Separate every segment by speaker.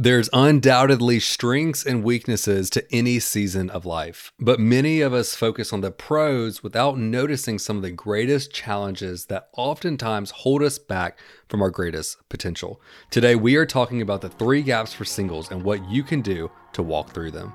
Speaker 1: There's undoubtedly strengths and weaknesses to any season of life, but many of us focus on the pros without noticing some of the greatest challenges that oftentimes hold us back from our greatest potential. Today, we are talking about the three gaps for singles and what you can do to walk through them.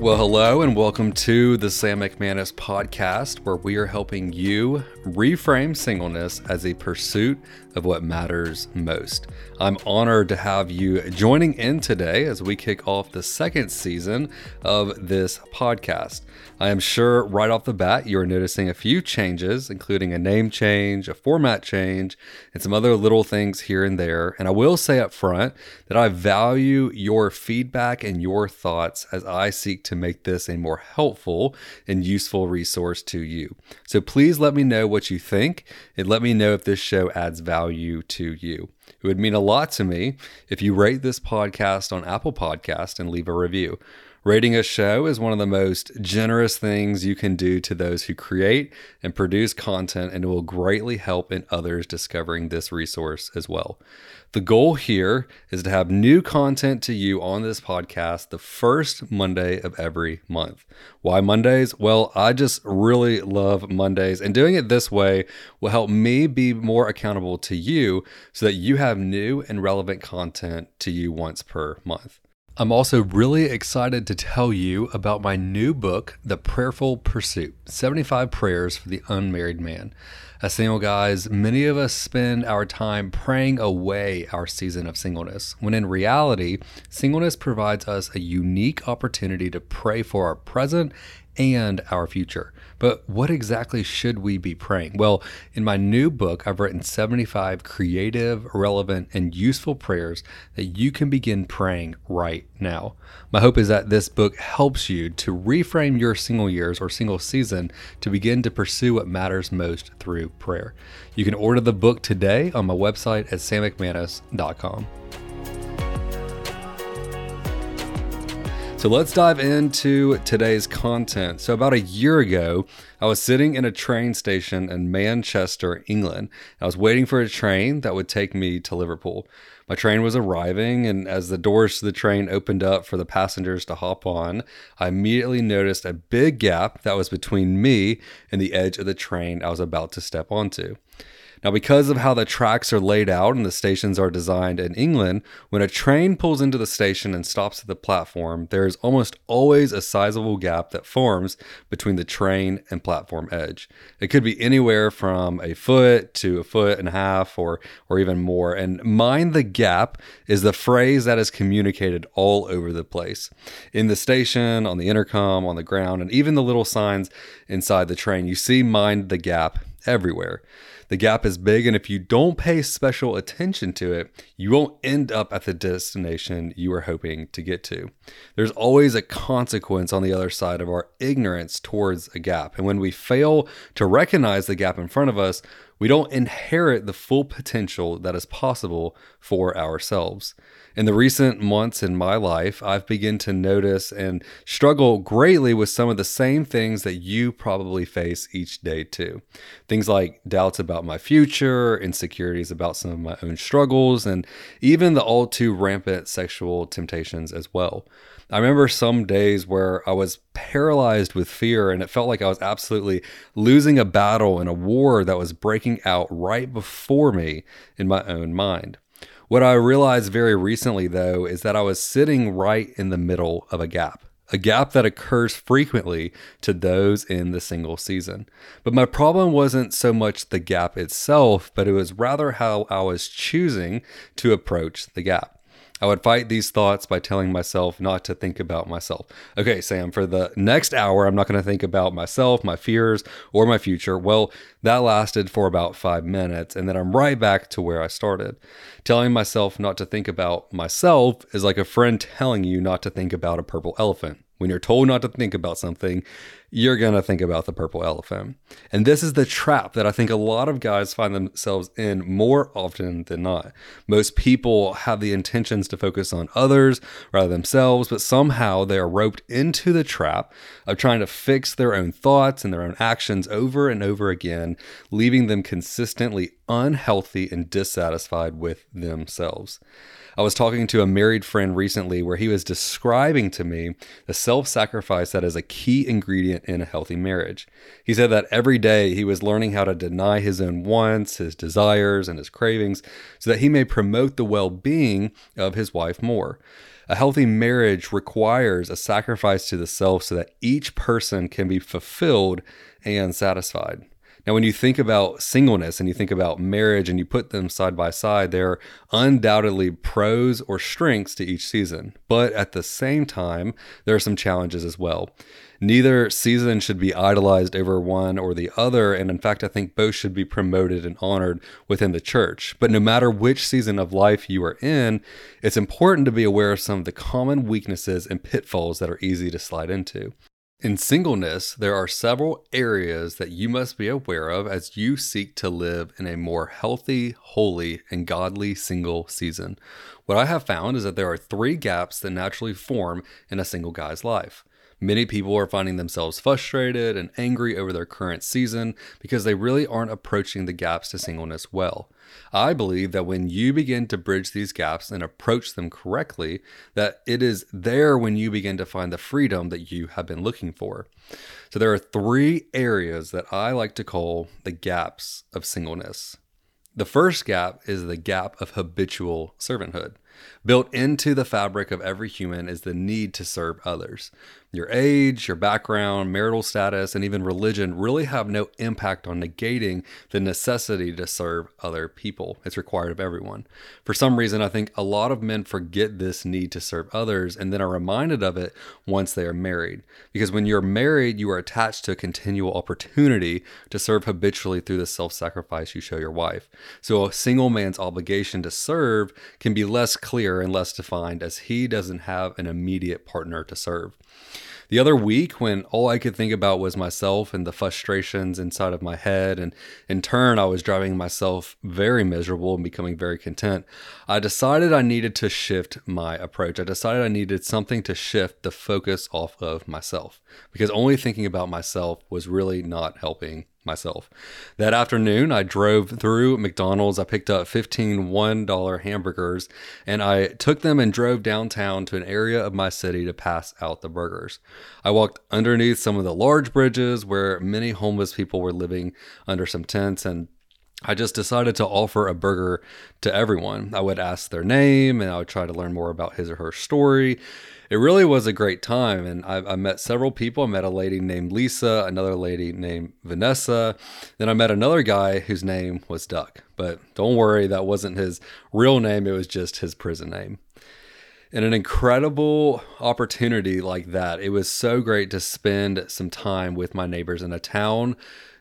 Speaker 1: Well, hello, and welcome to the Sam McManus podcast, where we are helping you reframe singleness as a pursuit of what matters most. I'm honored to have you joining in today as we kick off the second season of this podcast. I am sure right off the bat you are noticing a few changes, including a name change, a format change, and some other little things here and there. And I will say up front that I value your feedback and your thoughts as I seek to make this a more helpful and useful resource to you. So please let me know what you think and let me know if this show adds value to you. It would mean a lot to me if you rate this podcast on Apple Podcast and leave a review. Rating a show is one of the most generous things you can do to those who create and produce content, and it will greatly help in others discovering this resource as well. The goal here is to have new content to you on this podcast the first Monday of every month. Why Mondays? Well, I just really love Mondays, and doing it this way will help me be more accountable to you so that you have new and relevant content to you once per month. I'm also really excited to tell you about my new book, The Prayerful Pursuit 75 Prayers for the Unmarried Man. As single guys, many of us spend our time praying away our season of singleness, when in reality, singleness provides us a unique opportunity to pray for our present and our future. But what exactly should we be praying? Well, in my new book, I've written 75 creative, relevant, and useful prayers that you can begin praying right now. My hope is that this book helps you to reframe your single years or single season to begin to pursue what matters most through prayer. You can order the book today on my website at sammcmanus.com. So let's dive into today's content. So, about a year ago, I was sitting in a train station in Manchester, England. I was waiting for a train that would take me to Liverpool. My train was arriving, and as the doors to the train opened up for the passengers to hop on, I immediately noticed a big gap that was between me and the edge of the train I was about to step onto. Now, because of how the tracks are laid out and the stations are designed in England, when a train pulls into the station and stops at the platform, there is almost always a sizable gap that forms between the train and platform edge. It could be anywhere from a foot to a foot and a half or, or even more. And mind the gap is the phrase that is communicated all over the place in the station, on the intercom, on the ground, and even the little signs inside the train. You see, mind the gap everywhere. The gap is big, and if you don't pay special attention to it, you won't end up at the destination you were hoping to get to. There's always a consequence on the other side of our ignorance towards a gap. And when we fail to recognize the gap in front of us, we don't inherit the full potential that is possible for ourselves. In the recent months in my life, I've begun to notice and struggle greatly with some of the same things that you probably face each day too. Things like doubts about my future, insecurities about some of my own struggles, and even the all too rampant sexual temptations as well. I remember some days where I was paralyzed with fear and it felt like I was absolutely losing a battle in a war that was breaking out right before me in my own mind. What I realized very recently, though, is that I was sitting right in the middle of a gap, a gap that occurs frequently to those in the single season. But my problem wasn't so much the gap itself, but it was rather how I was choosing to approach the gap. I would fight these thoughts by telling myself not to think about myself. Okay, Sam, for the next hour, I'm not going to think about myself, my fears, or my future. Well, that lasted for about five minutes, and then I'm right back to where I started. Telling myself not to think about myself is like a friend telling you not to think about a purple elephant. When you're told not to think about something, you're going to think about the purple elephant. And this is the trap that I think a lot of guys find themselves in more often than not. Most people have the intentions to focus on others rather than themselves, but somehow they are roped into the trap of trying to fix their own thoughts and their own actions over and over again, leaving them consistently unhealthy and dissatisfied with themselves. I was talking to a married friend recently where he was describing to me the self sacrifice that is a key ingredient in a healthy marriage. He said that every day he was learning how to deny his own wants, his desires, and his cravings so that he may promote the well being of his wife more. A healthy marriage requires a sacrifice to the self so that each person can be fulfilled and satisfied. Now, when you think about singleness and you think about marriage and you put them side by side, there are undoubtedly pros or strengths to each season. But at the same time, there are some challenges as well. Neither season should be idolized over one or the other. And in fact, I think both should be promoted and honored within the church. But no matter which season of life you are in, it's important to be aware of some of the common weaknesses and pitfalls that are easy to slide into. In singleness, there are several areas that you must be aware of as you seek to live in a more healthy, holy, and godly single season. What I have found is that there are three gaps that naturally form in a single guy's life. Many people are finding themselves frustrated and angry over their current season because they really aren't approaching the gaps to singleness well. I believe that when you begin to bridge these gaps and approach them correctly, that it is there when you begin to find the freedom that you have been looking for. So there are three areas that I like to call the gaps of singleness. The first gap is the gap of habitual servanthood. Built into the fabric of every human is the need to serve others. Your age, your background, marital status, and even religion really have no impact on negating the necessity to serve other people. It's required of everyone. For some reason, I think a lot of men forget this need to serve others and then are reminded of it once they are married. Because when you're married, you are attached to a continual opportunity to serve habitually through the self sacrifice you show your wife. So a single man's obligation to serve can be less clear and less defined as he doesn't have an immediate partner to serve. The other week, when all I could think about was myself and the frustrations inside of my head, and in turn, I was driving myself very miserable and becoming very content, I decided I needed to shift my approach. I decided I needed something to shift the focus off of myself because only thinking about myself was really not helping myself. That afternoon, I drove through McDonald's. I picked up 15 $1 hamburgers and I took them and drove downtown to an area of my city to pass out the burgers. I walked underneath some of the large bridges where many homeless people were living under some tents and I just decided to offer a burger to everyone. I would ask their name and I would try to learn more about his or her story it really was a great time. And I, I, met several people. I met a lady named Lisa, another lady named Vanessa. Then I met another guy whose name was Duck. But don't worry, that wasn't his real name, it was just his prison name. In an incredible opportunity like that, it was so great to spend some time with my neighbors in a town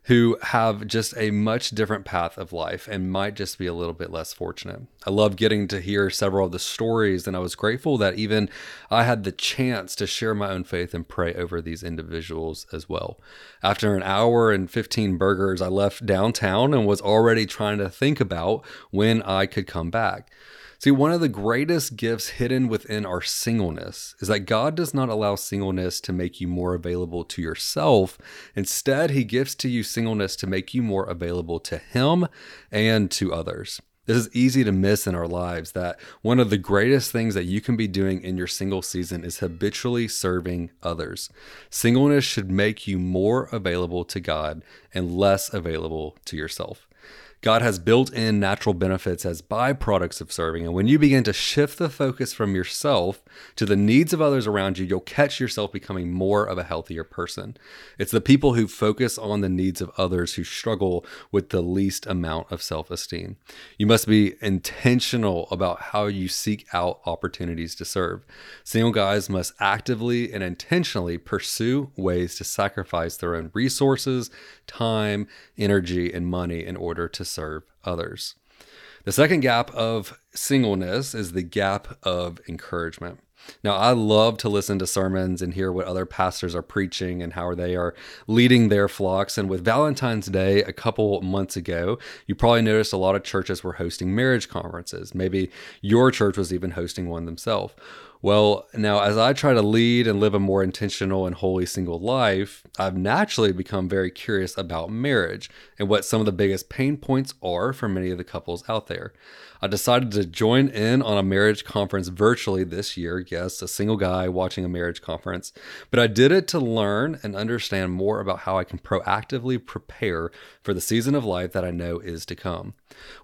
Speaker 1: who have just a much different path of life and might just be a little bit less fortunate. I love getting to hear several of the stories, and I was grateful that even I had the chance to share my own faith and pray over these individuals as well. After an hour and 15 burgers, I left downtown and was already trying to think about when I could come back. See, one of the greatest gifts hidden within our singleness is that God does not allow singleness to make you more available to yourself. Instead, He gives to you singleness to make you more available to Him and to others. This is easy to miss in our lives that one of the greatest things that you can be doing in your single season is habitually serving others. Singleness should make you more available to God and less available to yourself. God has built in natural benefits as byproducts of serving. And when you begin to shift the focus from yourself to the needs of others around you, you'll catch yourself becoming more of a healthier person. It's the people who focus on the needs of others who struggle with the least amount of self esteem. You must be intentional about how you seek out opportunities to serve. Single guys must actively and intentionally pursue ways to sacrifice their own resources, time, energy, and money in order to serve others. The second gap of singleness is the gap of encouragement. Now, I love to listen to sermons and hear what other pastors are preaching and how they are leading their flocks. And with Valentine's Day a couple months ago, you probably noticed a lot of churches were hosting marriage conferences. Maybe your church was even hosting one themselves. Well, now as I try to lead and live a more intentional and holy single life, I've naturally become very curious about marriage and what some of the biggest pain points are for many of the couples out there. I decided to join in on a marriage conference virtually this year. Yes, a single guy watching a marriage conference, but I did it to learn and understand more about how I can proactively prepare for the season of life that I know is to come.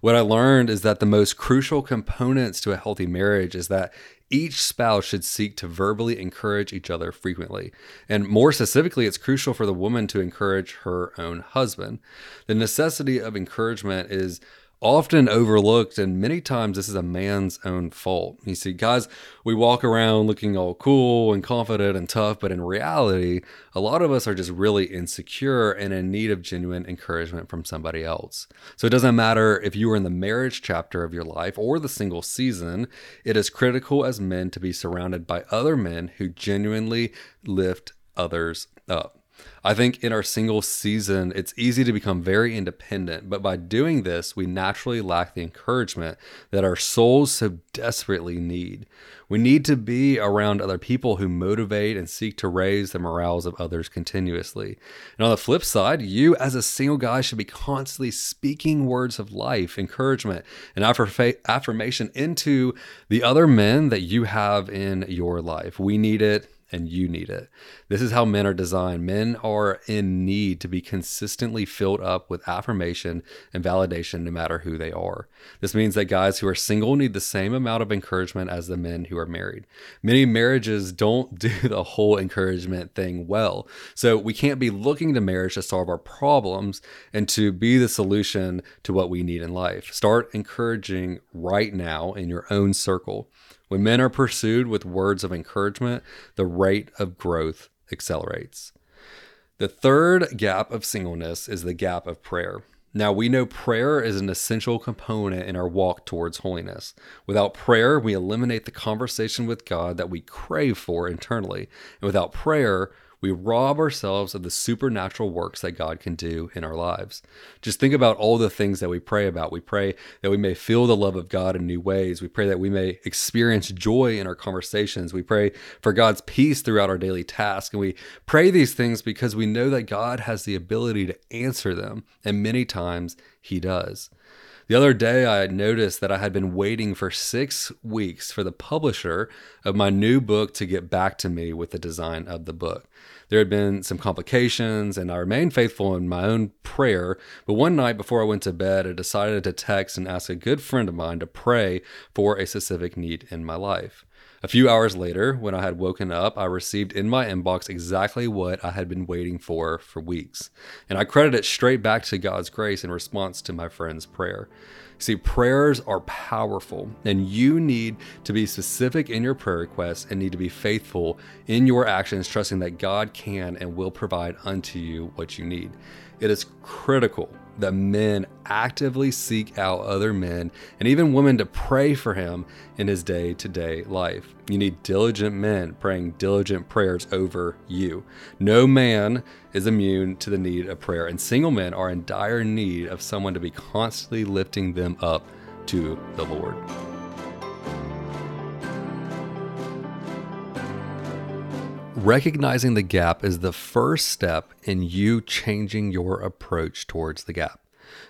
Speaker 1: What I learned is that the most crucial components to a healthy marriage is that each spouse should seek to verbally encourage each other frequently. And more specifically, it's crucial for the woman to encourage her own husband. The necessity of encouragement is often overlooked, and many times this is a man's own fault. You see, guys, we walk around looking all cool and confident and tough, but in reality, a lot of us are just really insecure and in need of genuine encouragement from somebody else. So it doesn't matter if you are in the marriage chapter of your life or the single season, it is critical as men to be surrounded by other men who genuinely lift others up. I think in our single season, it's easy to become very independent, but by doing this, we naturally lack the encouragement that our souls so desperately need. We need to be around other people who motivate and seek to raise the morals of others continuously. And on the flip side, you as a single guy should be constantly speaking words of life, encouragement, and affirmation into the other men that you have in your life. We need it and you need it. This is how men are designed. Men are in need to be consistently filled up with affirmation and validation no matter who they are. This means that guys who are single need the same amount of encouragement as the men who are married. Many marriages don't do the whole encouragement thing well. So we can't be looking to marriage to solve our problems and to be the solution to what we need in life. Start encouraging right now in your own circle. When men are pursued with words of encouragement, the rate of growth accelerates. The third gap of singleness is the gap of prayer. Now, we know prayer is an essential component in our walk towards holiness. Without prayer, we eliminate the conversation with God that we crave for internally. And without prayer, we rob ourselves of the supernatural works that God can do in our lives. Just think about all the things that we pray about. We pray that we may feel the love of God in new ways. We pray that we may experience joy in our conversations. We pray for God's peace throughout our daily tasks. And we pray these things because we know that God has the ability to answer them. And many times He does. The other day, I noticed that I had been waiting for six weeks for the publisher of my new book to get back to me with the design of the book. There had been some complications, and I remained faithful in my own prayer. But one night before I went to bed, I decided to text and ask a good friend of mine to pray for a specific need in my life. A few hours later, when I had woken up, I received in my inbox exactly what I had been waiting for for weeks. And I credit it straight back to God's grace in response to my friend's prayer. See, prayers are powerful, and you need to be specific in your prayer requests and need to be faithful in your actions, trusting that God can and will provide unto you what you need. It is critical that men actively seek out other men and even women to pray for him in his day to day life. You need diligent men praying diligent prayers over you. No man is immune to the need of prayer, and single men are in dire need of someone to be constantly lifting them up to the Lord. Recognizing the gap is the first step in you changing your approach towards the gap.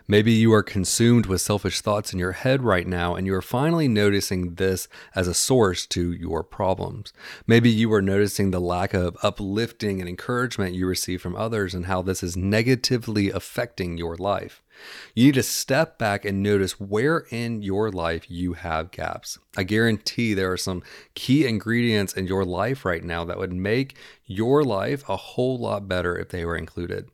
Speaker 1: Maybe you are consumed with selfish thoughts in your head right now, and you are finally noticing this as a source to your problems. Maybe you are noticing the lack of uplifting and encouragement you receive from others and how this is negatively affecting your life. You need to step back and notice where in your life you have gaps. I guarantee there are some key ingredients in your life right now that would make your life a whole lot better if they were included.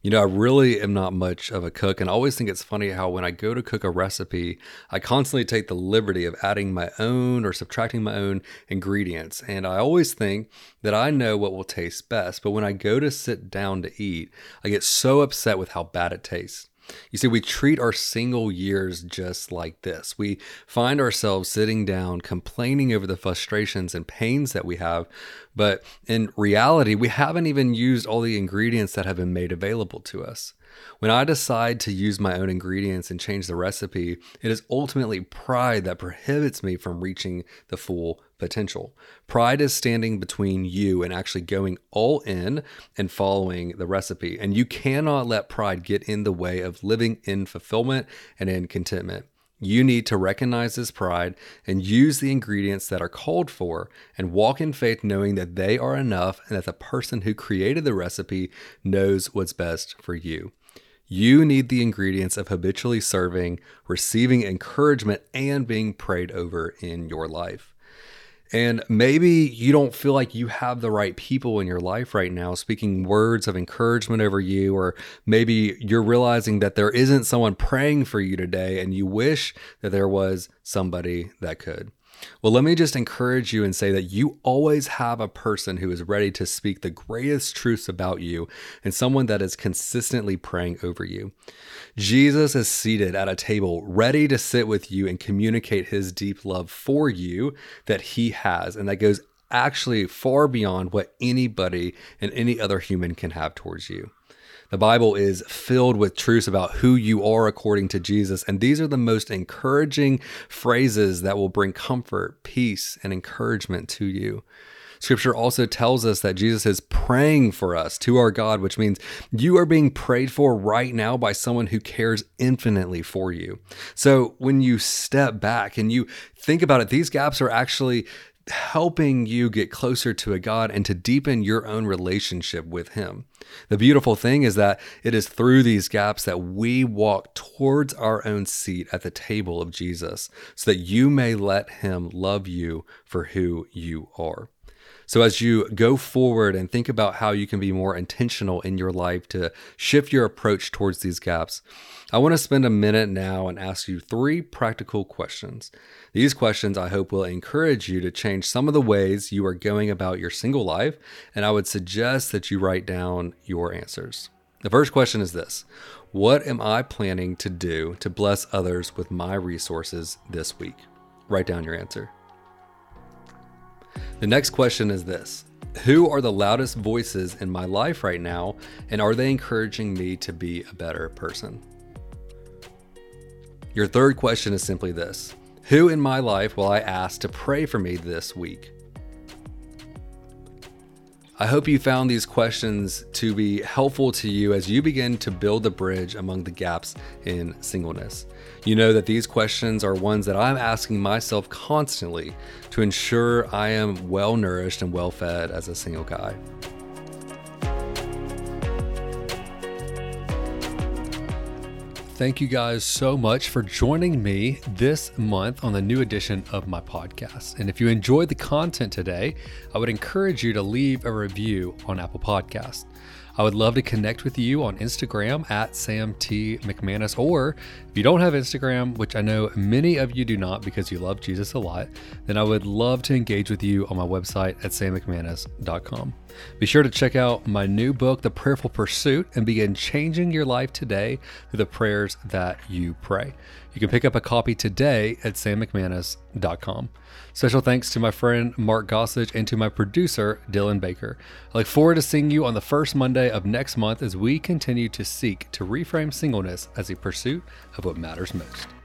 Speaker 1: You know, I really am not much of a cook, and I always think it's funny how when I go to cook a recipe, I constantly take the liberty of adding my own or subtracting my own ingredients. And I always think that I know what will taste best, but when I go to sit down to eat, I get so upset with how bad it tastes. You see, we treat our single years just like this. We find ourselves sitting down, complaining over the frustrations and pains that we have, but in reality, we haven't even used all the ingredients that have been made available to us. When I decide to use my own ingredients and change the recipe, it is ultimately pride that prohibits me from reaching the full potential. Pride is standing between you and actually going all in and following the recipe. And you cannot let pride get in the way of living in fulfillment and in contentment. You need to recognize this pride and use the ingredients that are called for and walk in faith knowing that they are enough and that the person who created the recipe knows what's best for you. You need the ingredients of habitually serving, receiving encouragement, and being prayed over in your life. And maybe you don't feel like you have the right people in your life right now speaking words of encouragement over you, or maybe you're realizing that there isn't someone praying for you today and you wish that there was somebody that could. Well, let me just encourage you and say that you always have a person who is ready to speak the greatest truths about you and someone that is consistently praying over you. Jesus is seated at a table ready to sit with you and communicate his deep love for you that he has, and that goes actually far beyond what anybody and any other human can have towards you. The Bible is filled with truths about who you are according to Jesus, and these are the most encouraging phrases that will bring comfort, peace, and encouragement to you. Scripture also tells us that Jesus is praying for us to our God, which means you are being prayed for right now by someone who cares infinitely for you. So when you step back and you think about it, these gaps are actually helping you get closer to a God and to deepen your own relationship with Him. The beautiful thing is that it is through these gaps that we walk towards our own seat at the table of Jesus so that you may let Him love you for who you are. So, as you go forward and think about how you can be more intentional in your life to shift your approach towards these gaps, I want to spend a minute now and ask you three practical questions. These questions I hope will encourage you to change some of the ways you are going about your single life, and I would suggest that you write down your answers. The first question is this What am I planning to do to bless others with my resources this week? Write down your answer. The next question is this Who are the loudest voices in my life right now, and are they encouraging me to be a better person? Your third question is simply this Who in my life will I ask to pray for me this week? I hope you found these questions to be helpful to you as you begin to build the bridge among the gaps in singleness. You know that these questions are ones that I'm asking myself constantly to ensure I am well nourished and well fed as a single guy. Thank you guys so much for joining me this month on the new edition of my podcast. And if you enjoyed the content today, I would encourage you to leave a review on Apple Podcasts. I would love to connect with you on Instagram at Sam T. McManus. Or if you don't have Instagram, which I know many of you do not because you love Jesus a lot, then I would love to engage with you on my website at sammcmanus.com. Be sure to check out my new book, The Prayerful Pursuit, and begin changing your life today through the prayers that you pray. You can pick up a copy today at sammcmanus.com. Special thanks to my friend Mark Gossage and to my producer, Dylan Baker. I look forward to seeing you on the first Monday of next month as we continue to seek to reframe singleness as a pursuit of what matters most.